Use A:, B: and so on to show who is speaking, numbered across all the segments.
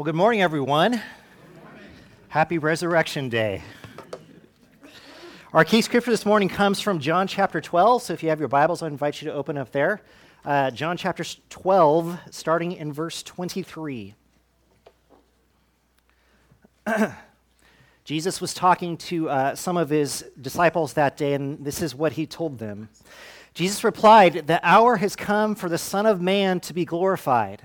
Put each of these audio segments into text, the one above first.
A: Well, good morning, everyone. Happy Resurrection Day. Our key scripture this morning comes from John chapter 12. So if you have your Bibles, I invite you to open up there. Uh, John chapter 12, starting in verse 23. Jesus was talking to uh, some of his disciples that day, and this is what he told them. Jesus replied, The hour has come for the Son of Man to be glorified.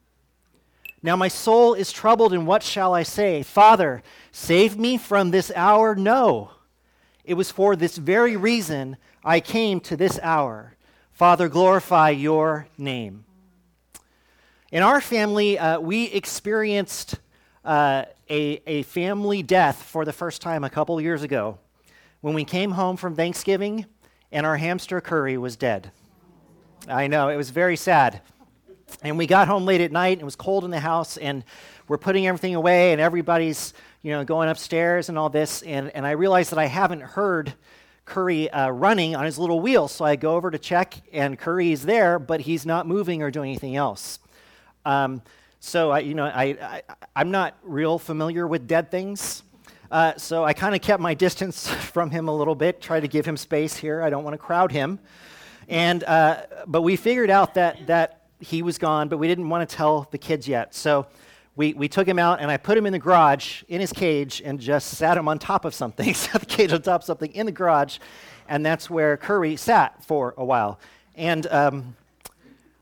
A: Now my soul is troubled, and what shall I say? Father, save me from this hour? No. It was for this very reason I came to this hour. Father, glorify your name. In our family, uh, we experienced uh, a, a family death for the first time a couple years ago when we came home from Thanksgiving and our hamster Curry was dead. I know, it was very sad. And we got home late at night, and it was cold in the house, and we're putting everything away, and everybody's, you know, going upstairs and all this. And, and I realized that I haven't heard Curry uh, running on his little wheel. So I go over to check, and Curry is there, but he's not moving or doing anything else. Um, so I, you know, I, I, am not real familiar with dead things. Uh, so I kind of kept my distance from him a little bit, tried to give him space here. I don't want to crowd him. And, uh, but we figured out that, that he was gone, but we didn't want to tell the kids yet. So we, we took him out, and I put him in the garage in his cage and just sat him on top of something, sat the cage on top of something in the garage, and that's where Curry sat for a while. And um,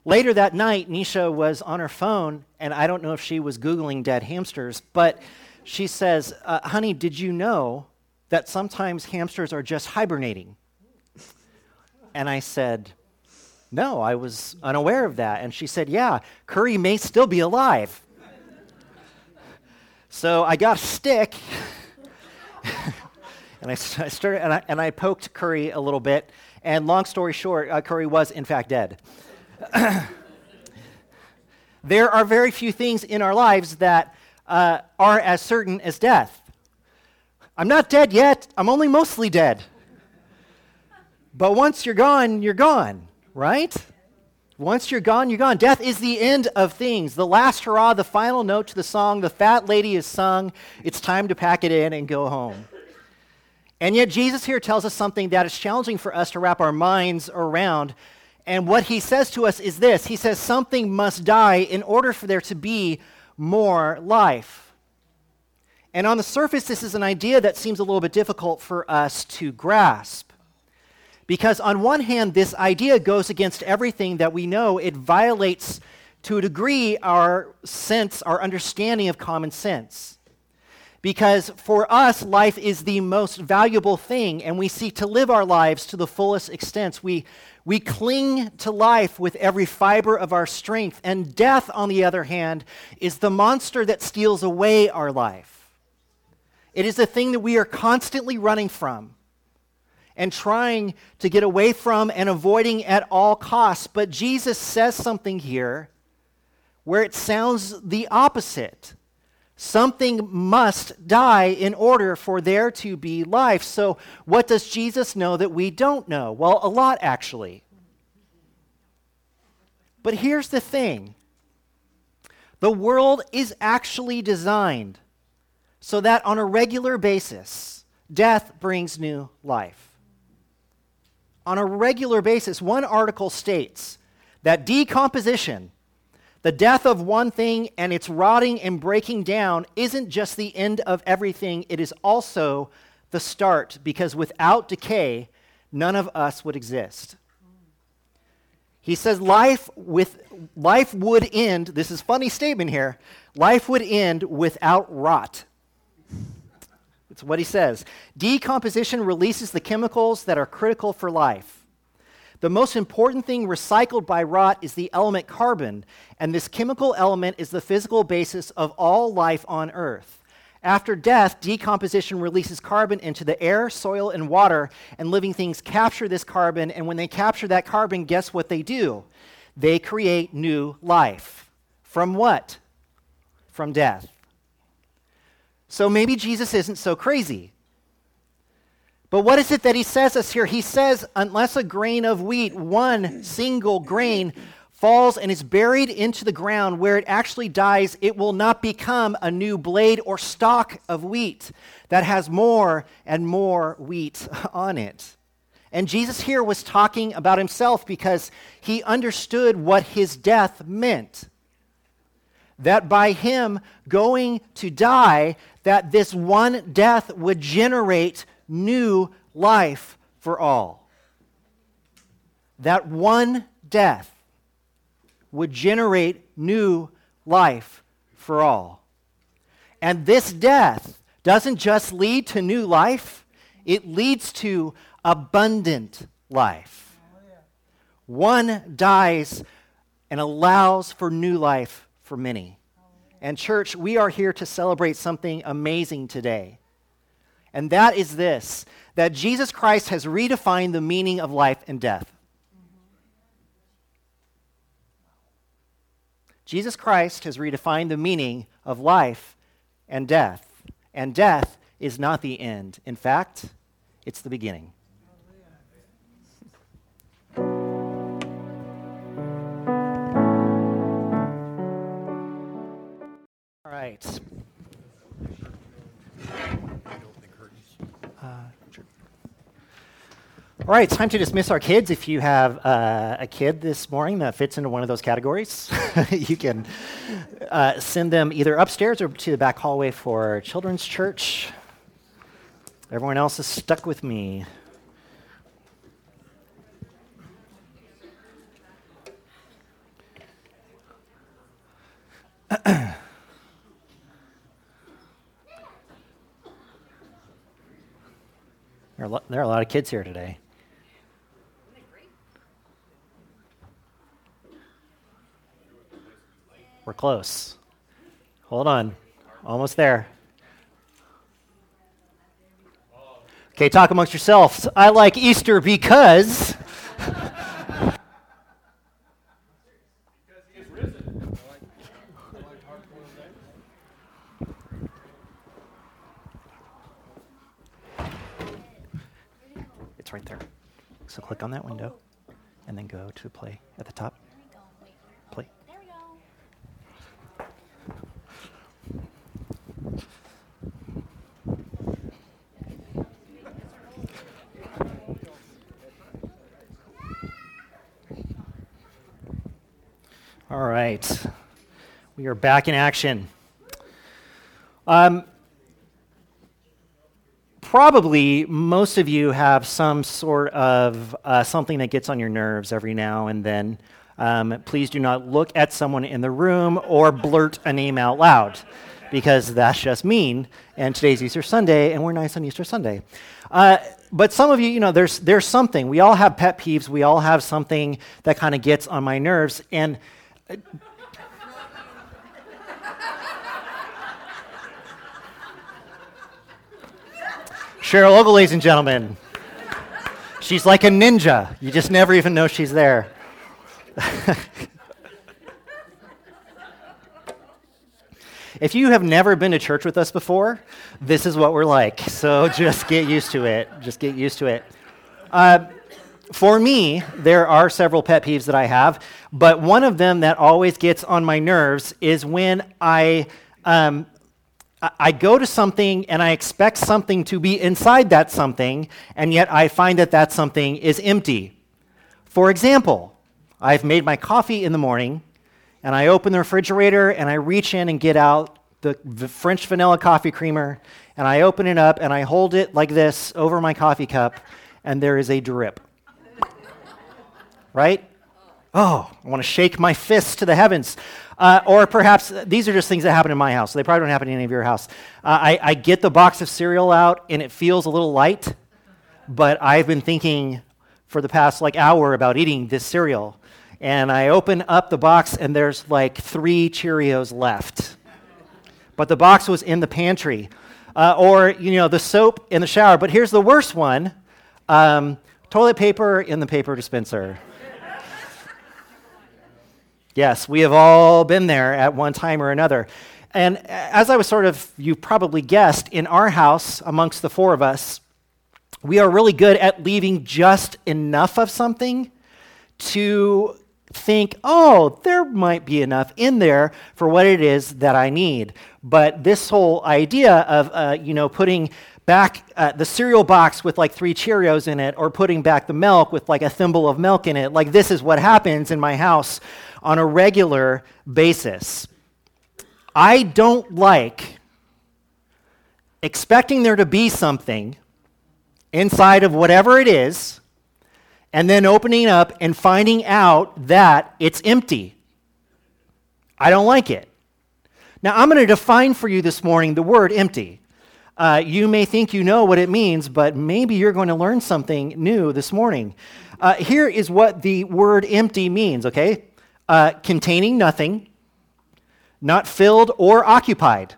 A: later that night, Nisha was on her phone, and I don't know if she was Googling dead hamsters, but she says, uh, Honey, did you know that sometimes hamsters are just hibernating? And I said, no, I was unaware of that. And she said, Yeah, Curry may still be alive. so I got a stick. and I, I, started and I, and I poked Curry a little bit. And long story short, uh, Curry was in fact dead. there are very few things in our lives that uh, are as certain as death. I'm not dead yet, I'm only mostly dead. But once you're gone, you're gone right? Once you're gone, you're gone. Death is the end of things. The last hurrah, the final note to the song, the fat lady is sung. It's time to pack it in and go home. And yet, Jesus here tells us something that is challenging for us to wrap our minds around. And what he says to us is this He says, Something must die in order for there to be more life. And on the surface, this is an idea that seems a little bit difficult for us to grasp. Because, on one hand, this idea goes against everything that we know. It violates, to a degree, our sense, our understanding of common sense. Because for us, life is the most valuable thing, and we seek to live our lives to the fullest extent. We, we cling to life with every fiber of our strength. And death, on the other hand, is the monster that steals away our life. It is the thing that we are constantly running from and trying to get away from and avoiding at all costs. But Jesus says something here where it sounds the opposite. Something must die in order for there to be life. So, what does Jesus know that we don't know? Well, a lot, actually. But here's the thing the world is actually designed so that on a regular basis, death brings new life on a regular basis. One article states that decomposition, the death of one thing and its rotting and breaking down, isn't just the end of everything, it is also the start, because without decay, none of us would exist. He says life with life would end, this is funny statement here, life would end without rot. It's what he says. Decomposition releases the chemicals that are critical for life. The most important thing recycled by rot is the element carbon, and this chemical element is the physical basis of all life on Earth. After death, decomposition releases carbon into the air, soil, and water, and living things capture this carbon. And when they capture that carbon, guess what they do? They create new life. From what? From death. So maybe Jesus isn't so crazy. But what is it that he says us here? He says, unless a grain of wheat, one single grain, falls and is buried into the ground where it actually dies, it will not become a new blade or stalk of wheat that has more and more wheat on it. And Jesus here was talking about himself because he understood what his death meant. That by him going to die, that this one death would generate new life for all. That one death would generate new life for all. And this death doesn't just lead to new life, it leads to abundant life. One dies and allows for new life for many. And, church, we are here to celebrate something amazing today. And that is this that Jesus Christ has redefined the meaning of life and death. Jesus Christ has redefined the meaning of life and death. And death is not the end. In fact, it's the beginning. Right. All right, time to dismiss our kids. If you have uh, a kid this morning that fits into one of those categories, you can uh, send them either upstairs or to the back hallway for children's church. Everyone else is stuck with me. there, are there are a lot of kids here today. We're close. Hold on. Almost there. Okay, talk amongst yourselves. I like Easter because. it's right there. So click on that window and then go to play at the top. All right. We are back in action. Um, probably most of you have some sort of uh, something that gets on your nerves every now and then. Um, please do not look at someone in the room or blurt a name out loud because that's just mean. And today's Easter Sunday, and we're nice on Easter Sunday. Uh, but some of you, you know, there's, there's something. We all have pet peeves. We all have something that kind of gets on my nerves. And Cheryl Ogle, ladies and gentlemen. She's like a ninja. You just never even know she's there. if you have never been to church with us before, this is what we're like. So just get used to it. Just get used to it. Uh, for me, there are several pet peeves that I have, but one of them that always gets on my nerves is when I, um, I go to something and I expect something to be inside that something, and yet I find that that something is empty. For example, I've made my coffee in the morning, and I open the refrigerator and I reach in and get out the, French vanilla coffee creamer, and I open it up and I hold it like this over my coffee cup, and there is a drip right? Oh, I want to shake my fist to the heavens. Uh, or perhaps these are just things that happen in my house. So they probably don't happen in any of your house. Uh, I, I get the box of cereal out and it feels a little light, but I've been thinking for the past like hour about eating this cereal. And I open up the box and there's like three Cheerios left. but the box was in the pantry. Uh, or, you know, the soap in the shower. But here's the worst one um, toilet paper in the paper dispenser. Yes, we have all been there at one time or another. And as I was sort of, you probably guessed, in our house, amongst the four of us, we are really good at leaving just enough of something to think, oh, there might be enough in there for what it is that I need. But this whole idea of, uh, you know, putting back uh, the cereal box with like three Cheerios in it, or putting back the milk with like a thimble of milk in it, like this is what happens in my house on a regular basis. I don't like expecting there to be something inside of whatever it is, and then opening up and finding out that it's empty. I don't like it. Now, I'm going to define for you this morning the word empty. Uh, you may think you know what it means, but maybe you're going to learn something new this morning. Uh, here is what the word empty means, okay? Uh, containing nothing, not filled or occupied.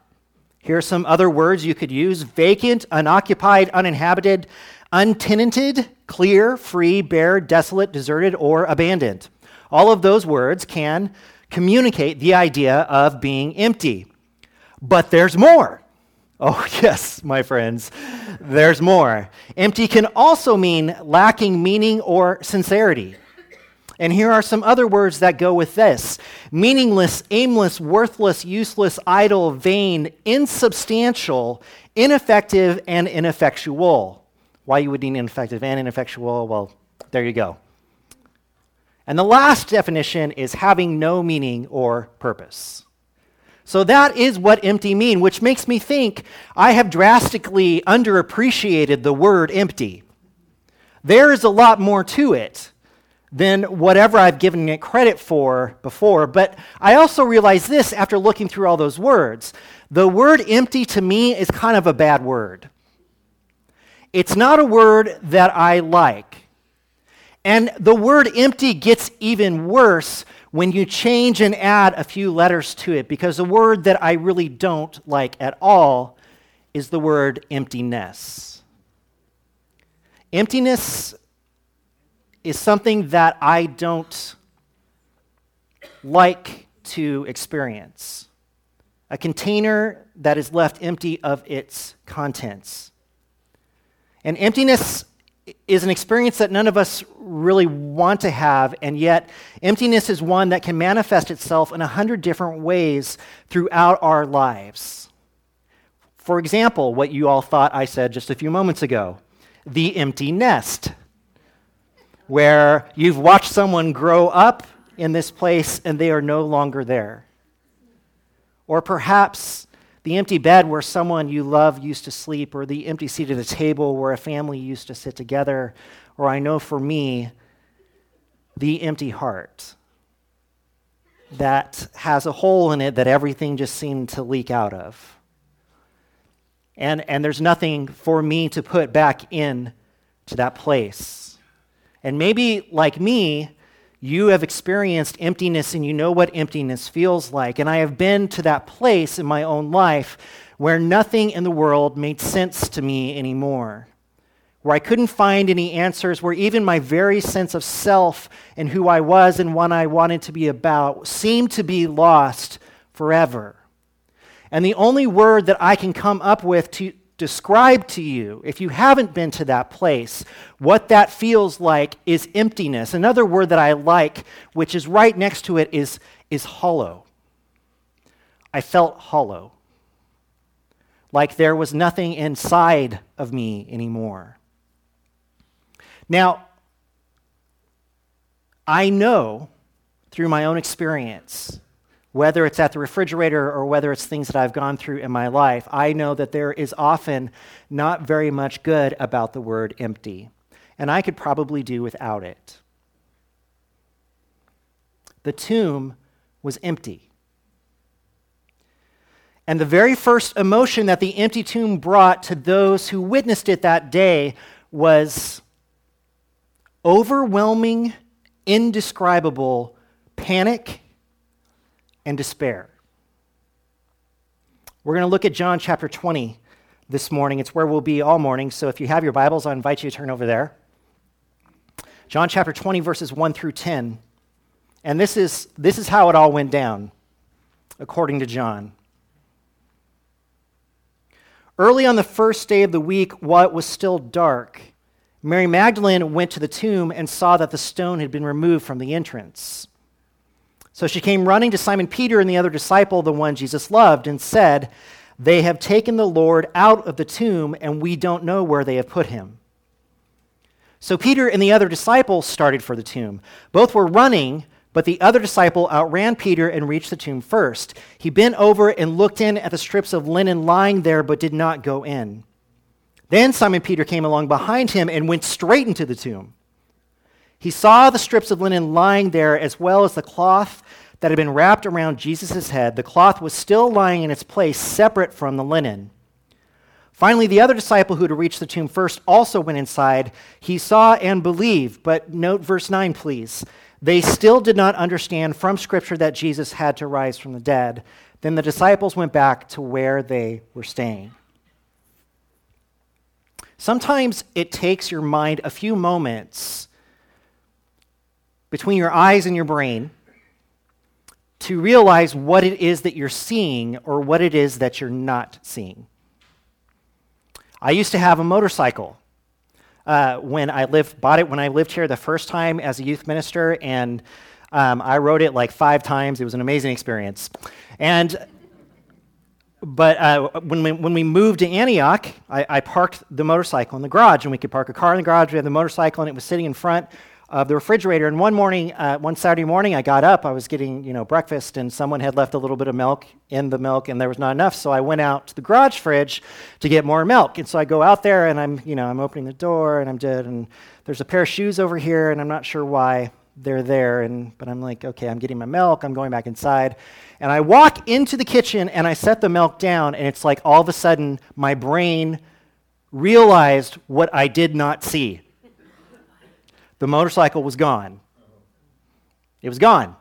A: Here are some other words you could use vacant, unoccupied, uninhabited, untenanted, clear, free, bare, desolate, deserted, or abandoned. All of those words can communicate the idea of being empty. But there's more. Oh, yes, my friends, there's more. Empty can also mean lacking meaning or sincerity. And here are some other words that go with this meaningless, aimless, worthless, useless, idle, vain, insubstantial, ineffective, and ineffectual. Why you would need ineffective and ineffectual? Well, there you go. And the last definition is having no meaning or purpose. So that is what empty mean, which makes me think I have drastically underappreciated the word empty. There is a lot more to it than whatever I've given it credit for before. But I also realize this after looking through all those words. The word empty to me is kind of a bad word. It's not a word that I like. And the word empty gets even worse when you change and add a few letters to it, because the word that I really don't like at all is the word emptiness. Emptiness is something that I don't like to experience. A container that is left empty of its contents. And emptiness is an experience that none of us really want to have, and yet emptiness is one that can manifest itself in a hundred different ways throughout our lives. For example, what you all thought I said just a few moments ago the empty nest, where you've watched someone grow up in this place and they are no longer there. Or perhaps the empty bed where someone you love used to sleep, or the empty seat at a table where a family used to sit together, or I know for me, the empty heart that has a hole in it that everything just seemed to leak out of. And, and there's nothing for me to put back in to that place. And maybe, like me, you have experienced emptiness and you know what emptiness feels like. And I have been to that place in my own life where nothing in the world made sense to me anymore, where I couldn't find any answers, where even my very sense of self and who I was and what I wanted to be about seemed to be lost forever. And the only word that I can come up with to, describe to you, if you haven't been to that place, what that feels like is emptiness. Another word that I like, which is right next to it, is, is hollow. I felt hollow, like there was nothing inside of me anymore. Now, I know through my own experience whether it's at the refrigerator or whether it's things that I've gone through in my life, I know that there is often not very much good about the word empty. And I could probably do without it. The tomb was empty. And the very first emotion that the empty tomb brought to those who witnessed it that day was overwhelming, indescribable panic and despair. We're going to look at John chapter 20 this morning. It's where we'll be all morning. So if you have your Bibles, I invite you to turn over there. John chapter 20, verses 1 through 10. And this is, this is how it all went down, according to John. Early on the first day of the week, while it was still dark, Mary Magdalene went to the tomb and saw that the stone had been removed from the entrance. So she came running to Simon Peter and the other disciple, the one Jesus loved, and said, They have taken the Lord out of the tomb, and we don't know where they have put him. So Peter and the other disciple started for the tomb. Both were running, but the other disciple outran Peter and reached the tomb first. He bent over and looked in at the strips of linen lying there, but did not go in. Then Simon Peter came along behind him and went straight into the tomb. He saw the strips of linen lying there, as well as the cloth that had been wrapped around Jesus' head. The cloth was still lying in its place, separate from the linen. Finally, the other disciple who had reached the tomb first also went inside. He saw and believed, but note verse 9, please. They still did not understand from Scripture that Jesus had to rise from the dead. Then the disciples went back to where they were staying. Sometimes it takes your mind a few moments between your eyes and your brain to realize what it is that you're seeing or what it is that you're not seeing. I used to have a motorcycle uh, when I lived, bought it when I lived here the first time as a youth minister, and um, I rode it like five times. It was an amazing experience. And but uh, when, we, when we moved to Antioch, I, I, parked the motorcycle in the garage, and we could park a car in the garage. We had the motorcycle, and it was sitting in front of the refrigerator. And one morning, uh, one Saturday morning, I got up. I was getting, you know, breakfast, and someone had left a little bit of milk in the milk, and there was not enough. So I went out to the garage fridge to get more milk. And so I go out there, and I'm, you know, I'm opening the door, and I'm dead, and there's a pair of shoes over here, and I'm not sure why they're there. And but I'm like, okay, I'm getting my milk. I'm going back inside. And I walk into the kitchen and I set the milk down, and it's like all of a sudden my brain realized what I did not see. The motorcycle was gone. It was gone.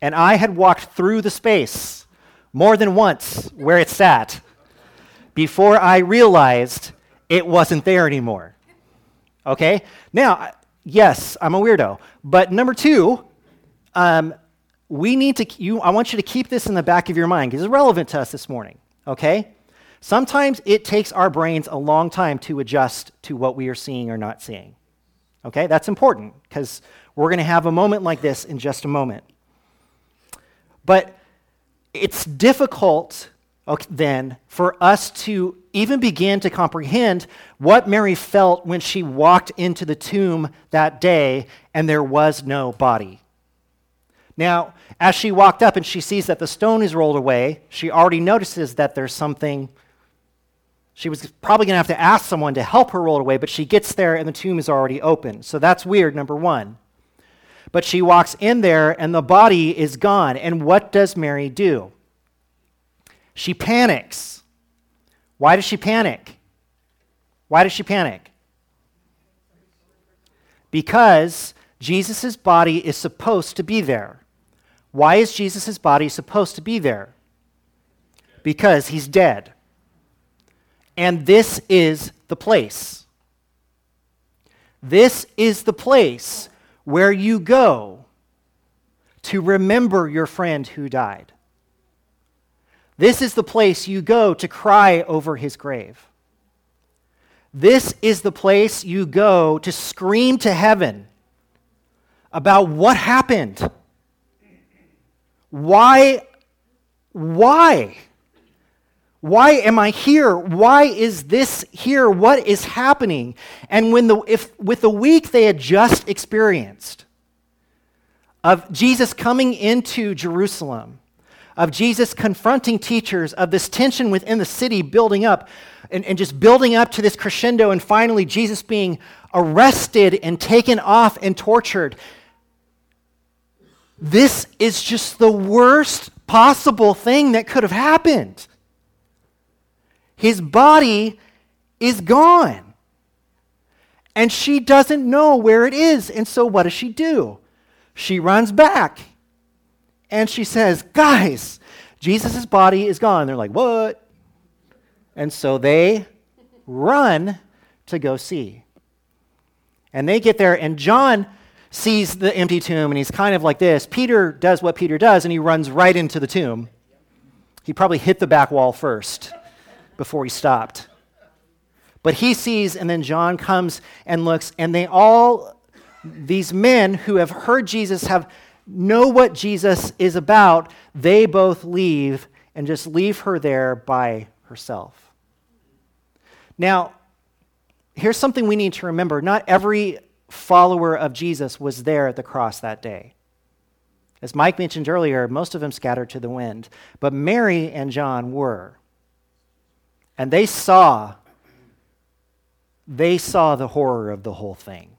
A: And I had walked through the space more than once where it sat before I realized it wasn't there anymore. Okay? Now, yes, I'm a weirdo. But number two, um, we need to, you, I want you to keep this in the back of your mind because it's relevant to us this morning, okay? Sometimes it takes our brains a long time to adjust to what we are seeing or not seeing. Okay, that's important because we're going to have a moment like this in just a moment. But it's difficult okay, then for us to even begin to comprehend what Mary felt when she walked into the tomb that day and there was no body. Now, as she walked up and she sees that the stone is rolled away, she already notices that there's something. She was probably going to have to ask someone to help her roll it away, but she gets there and the tomb is already open. So that's weird, number one. But she walks in there and the body is gone. And what does Mary do? She panics. Why does she panic? Why does she panic? Because Jesus' body is supposed to be there. Why is Jesus' body supposed to be there? Because he's dead. And this is the place. This is the place where you go to remember your friend who died. This is the place you go to cry over his grave. This is the place you go to scream to heaven about what happened why? Why? Why am I here? Why is this here? What is happening? And when the, if, with the week they had just experienced of Jesus coming into Jerusalem, of Jesus confronting teachers, of this tension within the city building up, and, and just building up to this crescendo, and finally Jesus being arrested and taken off and tortured, this is just the worst possible thing that could have happened. His body is gone. And she doesn't know where it is. And so what does she do? She runs back and she says, Guys, Jesus' body is gone. They're like, What? And so they run to go see. And they get there, and John sees the empty tomb, and he's kind of like this. Peter does what Peter does, and he runs right into the tomb. He probably hit the back wall first before he stopped. But he sees, and then John comes and looks, and they all, these men who have heard Jesus, have know what Jesus is about, they both leave and just leave her there by herself. Now, here's something we need to remember not every follower of Jesus was there at the cross that day. As Mike mentioned earlier, most of them scattered to the wind, but Mary and John were. And they saw they saw the horror of the whole thing.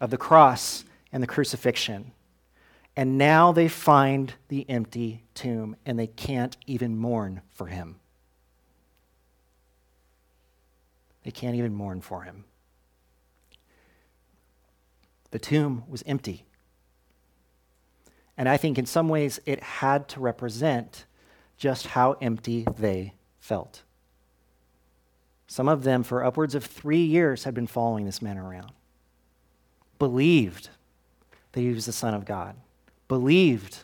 A: Of the cross and the crucifixion. And now they find the empty tomb and they can't even mourn for him. They can't even mourn for him. The tomb was empty. And I think in some ways it had to represent just how empty they felt. Some of them, for upwards of three years, had been following this man around, believed that he was the Son of God, believed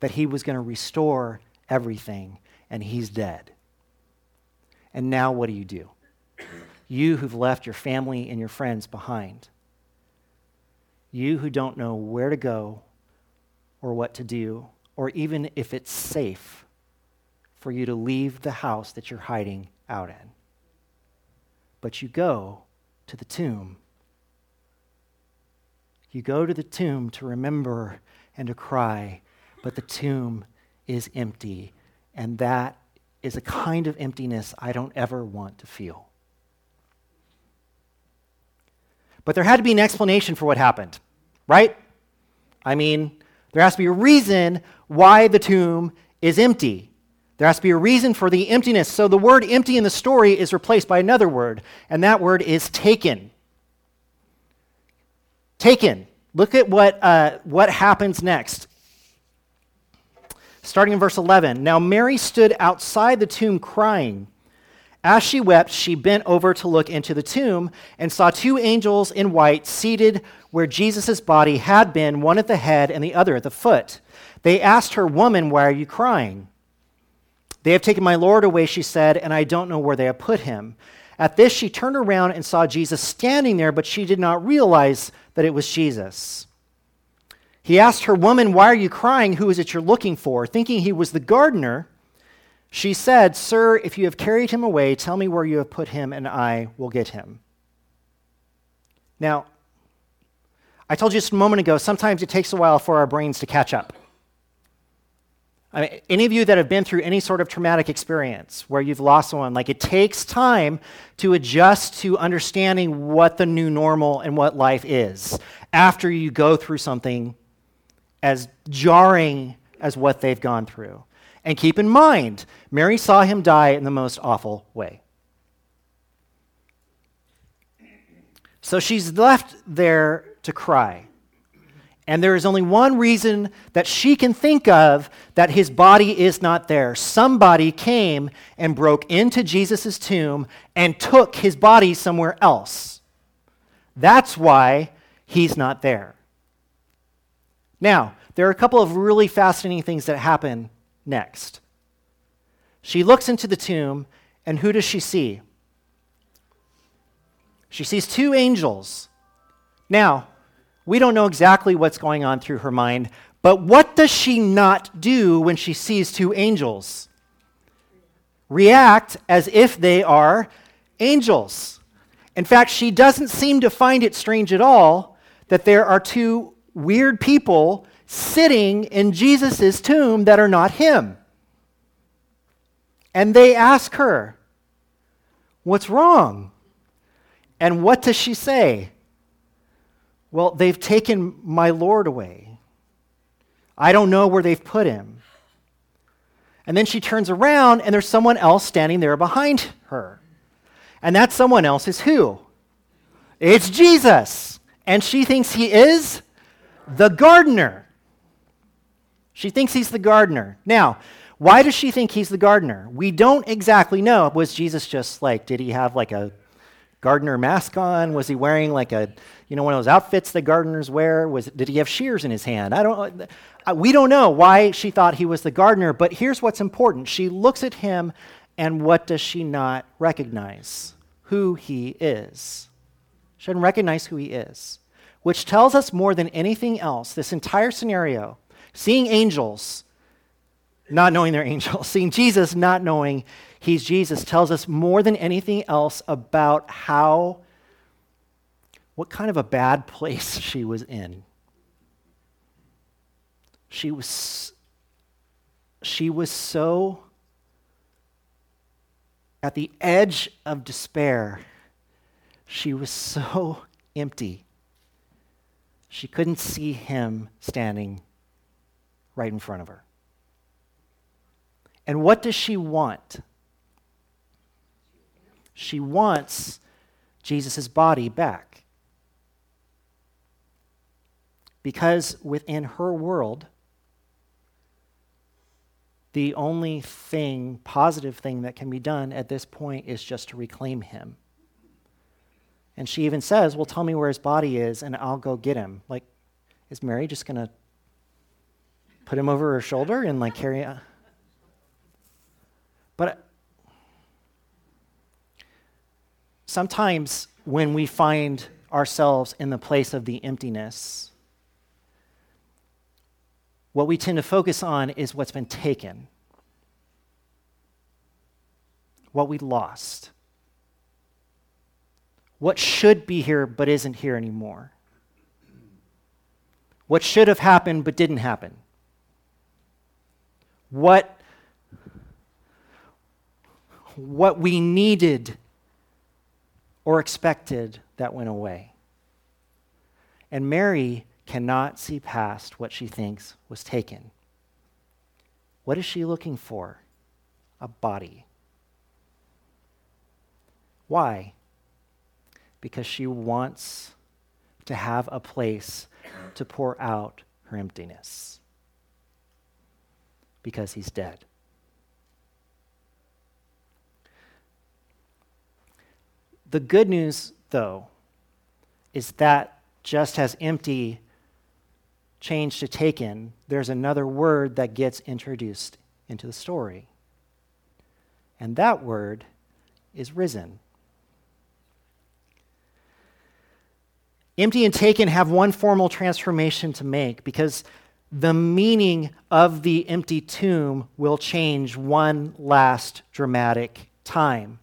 A: that he was going to restore everything, and he's dead. And now, what do you do? You who've left your family and your friends behind. You who don't know where to go or what to do, or even if it's safe for you to leave the house that you're hiding out in. But you go to the tomb. You go to the tomb to remember and to cry, but the tomb is empty. And that is a kind of emptiness I don't ever want to feel. But there had to be an explanation for what happened, right? I mean, there has to be a reason why the tomb is empty. There has to be a reason for the emptiness. So the word empty in the story is replaced by another word, and that word is taken. Taken. Look at what, uh, what happens next. Starting in verse 11. Now Mary stood outside the tomb crying. As she wept, she bent over to look into the tomb and saw two angels in white seated where Jesus' body had been, one at the head and the other at the foot. They asked her, Woman, why are you crying? They have taken my Lord away, she said, and I don't know where they have put him. At this, she turned around and saw Jesus standing there, but she did not realize that it was Jesus. He asked her, Woman, why are you crying? Who is it you're looking for? Thinking he was the gardener, she said, Sir, if you have carried him away, tell me where you have put him, and I will get him. Now, I told you just a moment ago, sometimes it takes a while for our brains to catch up. I mean, any of you that have been through any sort of traumatic experience where you've lost someone, like it takes time to adjust to understanding what the new normal and what life is after you go through something as jarring as what they've gone through. And keep in mind, Mary saw him die in the most awful way. So she's left there to cry. And there is only one reason that she can think of that his body is not there. Somebody came and broke into Jesus' tomb and took his body somewhere else. That's why he's not there. Now, there are a couple of really fascinating things that happen next. She looks into the tomb, and who does she see? She sees two angels. Now, we don't know exactly what's going on through her mind, but what does she not do when she sees two angels? React as if they are angels. In fact, she doesn't seem to find it strange at all that there are two weird people sitting in Jesus' tomb that are not him. And they ask her, What's wrong? And what does she say? Well, they've taken my Lord away. I don't know where they've put him. And then she turns around, and there's someone else standing there behind her. And that someone else is who? It's Jesus. And she thinks he is the gardener. She thinks he's the gardener. Now, why does she think he's the gardener? We don't exactly know. Was Jesus just like, did he have like a gardener mask on? Was he wearing like a, you know, one of those outfits that gardeners wear? Was did he have shears in his hand? I don't. Uh, we don't know why she thought he was the gardener. But here's what's important: she looks at him, and what does she not recognize? Who he is. She doesn't recognize who he is, which tells us more than anything else. This entire scenario, seeing angels, not knowing they're angels, seeing Jesus, not knowing he's Jesus, tells us more than anything else about how, what kind of a bad place she was in. She was, she was so at the edge of despair. She was so empty. She couldn't see him standing right in front of her. And what does she want? She wants Jesus' body back. Because within her world, the only thing, positive thing that can be done at this point is just to reclaim him. And she even says, Well, tell me where his body is and I'll go get him. Like, is Mary just going to put him over her shoulder and like carry it? But sometimes when we find ourselves in the place of the emptiness, what we tend to focus on is what's been taken, what we lost, what should be here but isn't here anymore, what should have happened but didn't happen, what, what we needed or expected that went away. And Mary cannot see past what she thinks was taken. What is she looking for? A body. Why? Because she wants to have a place to pour out her emptiness. Because he's dead. The good news, though, is that just as empty changed to taken, there's another word that gets introduced into the story. And that word is risen. Empty and taken have one formal transformation to make because the meaning of the empty tomb will change one last dramatic time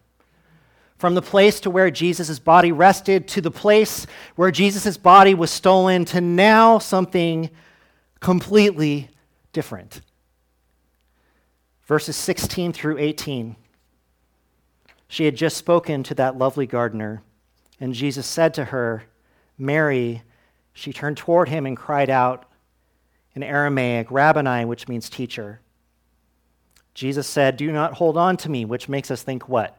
A: from the place to where Jesus' body rested to the place where Jesus' body was stolen to now something completely different. Verses 16 through 18. She had just spoken to that lovely gardener, and Jesus said to her, Mary, she turned toward him and cried out in Aramaic, Rabboni, which means teacher. Jesus said, Do not hold on to me, which makes us think what?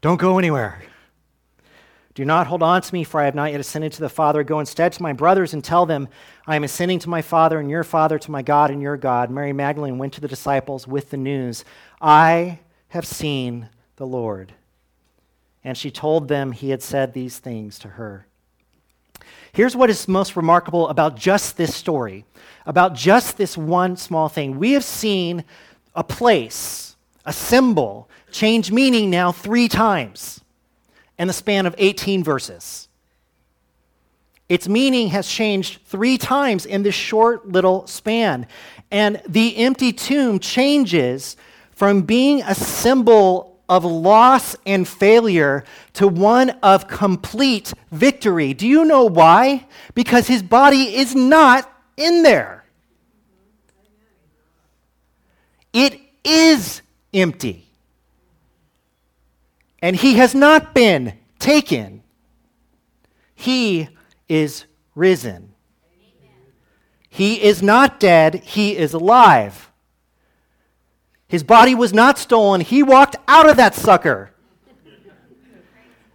A: Don't go anywhere. Do not hold on to me, for I have not yet ascended to the Father. Go instead to my brothers and tell them, I am ascending to my Father and your Father, to my God and your God. Mary Magdalene went to the disciples with the news I have seen the Lord. And she told them he had said these things to her. Here's what is most remarkable about just this story, about just this one small thing. We have seen a place, a symbol, change meaning now three times in the span of 18 verses. Its meaning has changed three times in this short little span. And the empty tomb changes from being a symbol of loss and failure to one of complete victory. Do you know why? Because his body is not in there. It is empty and he has not been taken. He is risen. He is not dead, he is alive. His body was not stolen, he walked out of that sucker.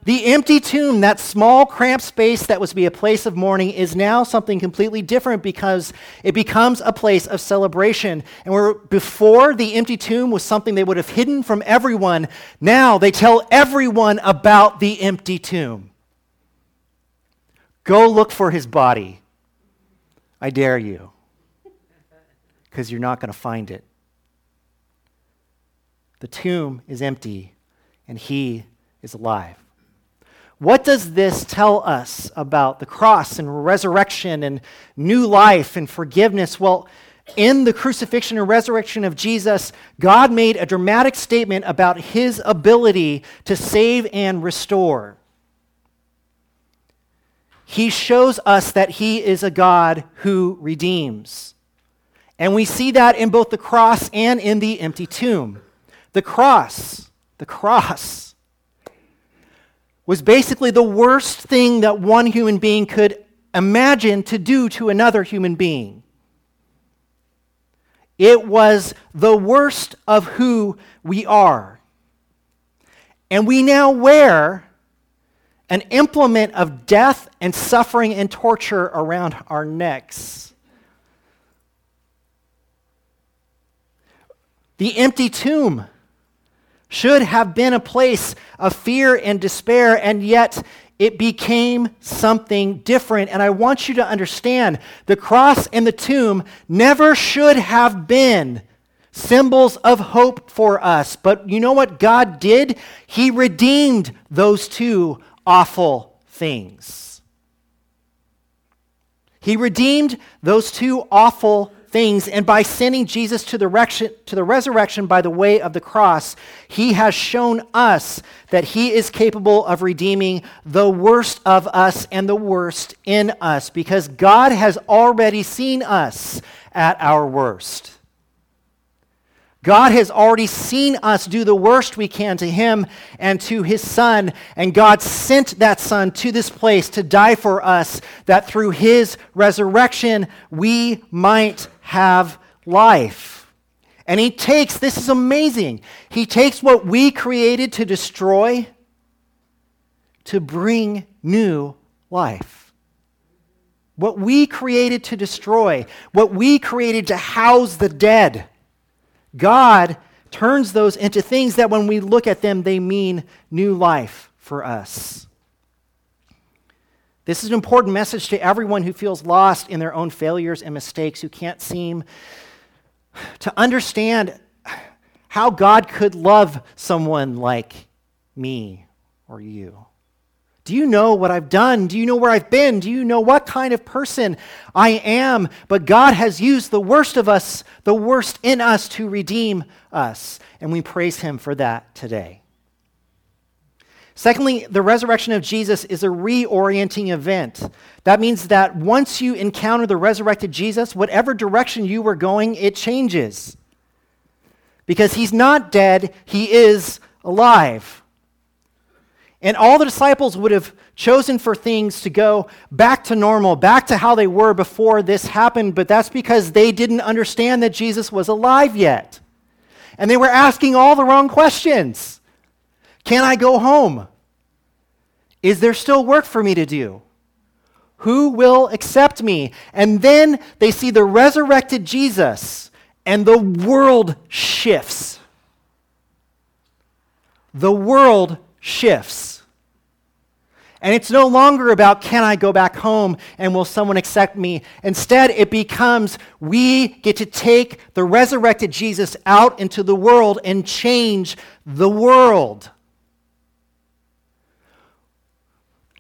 A: The empty tomb, that small, cramped space that was to be a place of mourning, is now something completely different because it becomes a place of celebration. And where before the empty tomb was something they would have hidden from everyone, now they tell everyone about the empty tomb. Go look for his body. I dare you, because you're not going to find it. The tomb is empty, and he is alive. What does this tell us about the cross and resurrection and new life and forgiveness? Well, in the crucifixion and resurrection of Jesus, God made a dramatic statement about his ability to save and restore. He shows us that he is a God who redeems. And we see that in both the cross and in the empty tomb. The cross, the cross was basically the worst thing that one human being could imagine to do to another human being. It was the worst of who we are. And we now wear an implement of death and suffering and torture around our necks. The empty tomb should have been a place of fear and despair, and yet it became something different. And I want you to understand the cross and the tomb never should have been symbols of hope for us. But you know what God did? He redeemed those two awful things. He redeemed those two awful things. And by sending Jesus to the, to the resurrection by the way of the cross, he has shown us that he is capable of redeeming the worst of us and the worst in us because God has already seen us at our worst. God has already seen us do the worst we can to him and to his son, and God sent that son to this place to die for us, that through his resurrection we might have life. And he takes, this is amazing, he takes what we created to destroy to bring new life. What we created to destroy, what we created to house the dead, God turns those into things that when we look at them, they mean new life for us. This is an important message to everyone who feels lost in their own failures and mistakes, who can't seem to understand how God could love someone like me or you. Do you know what I've done? Do you know where I've been? Do you know what kind of person I am? But God has used the worst of us, the worst in us, to redeem us. And we praise Him for that today. Secondly, the resurrection of Jesus is a reorienting event. That means that once you encounter the resurrected Jesus, whatever direction you were going, it changes. Because he's not dead, he is alive. And all the disciples would have chosen for things to go back to normal, back to how they were before this happened, but that's because they didn't understand that Jesus was alive yet. And they were asking all the wrong questions. Can I go home? Is there still work for me to do? Who will accept me? And then they see the resurrected Jesus, and the world shifts. The world shifts. And it's no longer about can I go back home and will someone accept me? Instead, it becomes we get to take the resurrected Jesus out into the world and change the world.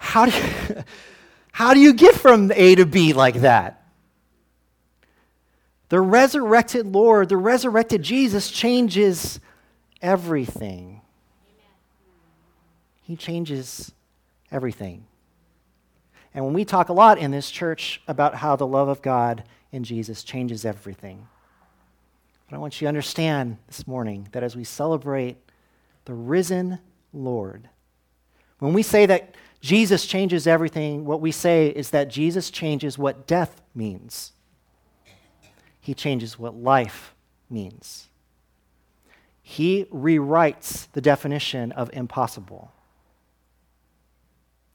A: How do you, how do you get from A to B like that? The resurrected Lord, the resurrected Jesus changes everything. He changes everything. And when we talk a lot in this church about how the love of God in Jesus changes everything, but I want you to understand this morning that as we celebrate the risen Lord, when we say that Jesus changes everything. What we say is that Jesus changes what death means, He changes what life means. He rewrites the definition of impossible.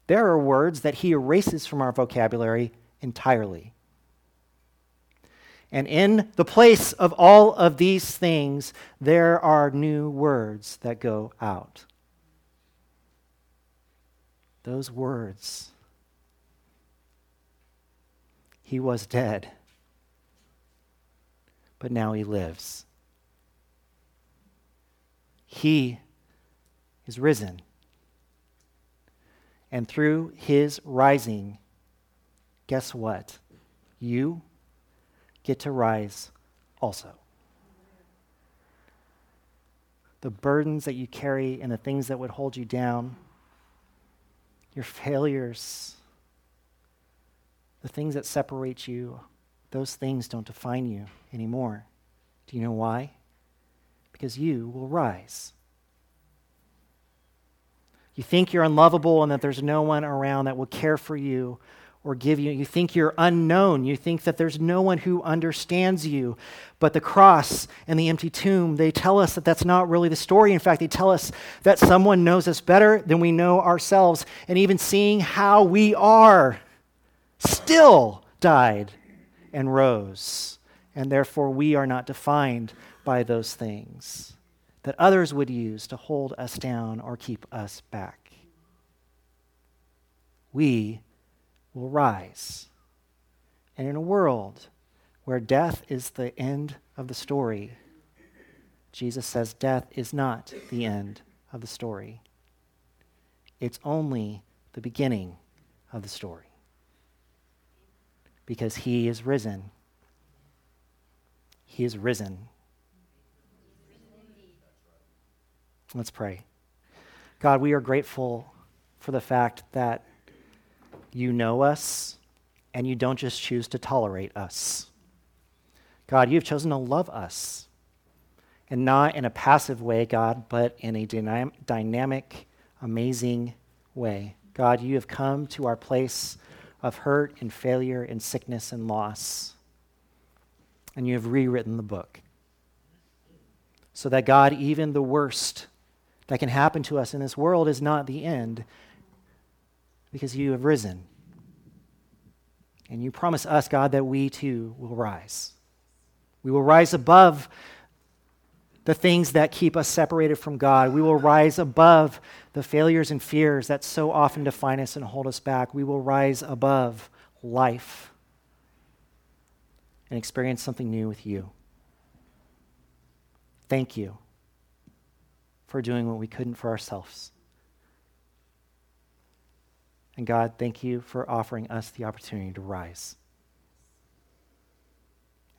A: There are words that he erases from our vocabulary entirely. And in the place of all of these things, there are new words that go out. Those words. He was dead, but now he lives. He is risen. And through his rising, guess what? You get to rise also. The burdens that you carry and the things that would hold you down, your failures, the things that separate you, those things don't define you anymore. Do you know why? Because you will rise. You think you're unlovable and that there's no one around that will care for you or give you. You think you're unknown. You think that there's no one who understands you. But the cross and the empty tomb, they tell us that that's not really the story. In fact, they tell us that someone knows us better than we know ourselves. And even seeing how we are, still died and rose. And therefore, we are not defined by those things that others would use to hold us down or keep us back. We will rise. And in a world where death is the end of the story, Jesus says death is not the end of the story. It's only the beginning of the story. Because he is risen. He is risen. Let's pray. God, we are grateful for the fact that you know us and you don't just choose to tolerate us. God, you've chosen to love us. And not in a passive way, God, but in a dynam- dynamic, amazing way. God, you have come to our place of hurt and failure and sickness and loss. And you have rewritten the book. So that, God, even the worst that can happen to us in this world is not the end because you have risen. And you promise us, God, that we too will rise. We will rise above the things that keep us separated from God. We will rise above the failures and fears that so often define us and hold us back. We will rise above life and experience something new with you. Thank you for doing what we couldn't for ourselves. And God, thank you for offering us the opportunity to rise.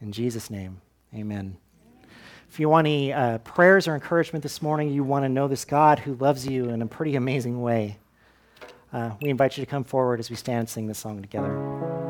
A: In Jesus' name, amen. If you want any uh, prayers or encouragement this morning, you want to know this God who loves you in a pretty amazing way, uh, we invite you to come forward as we stand and sing this song together.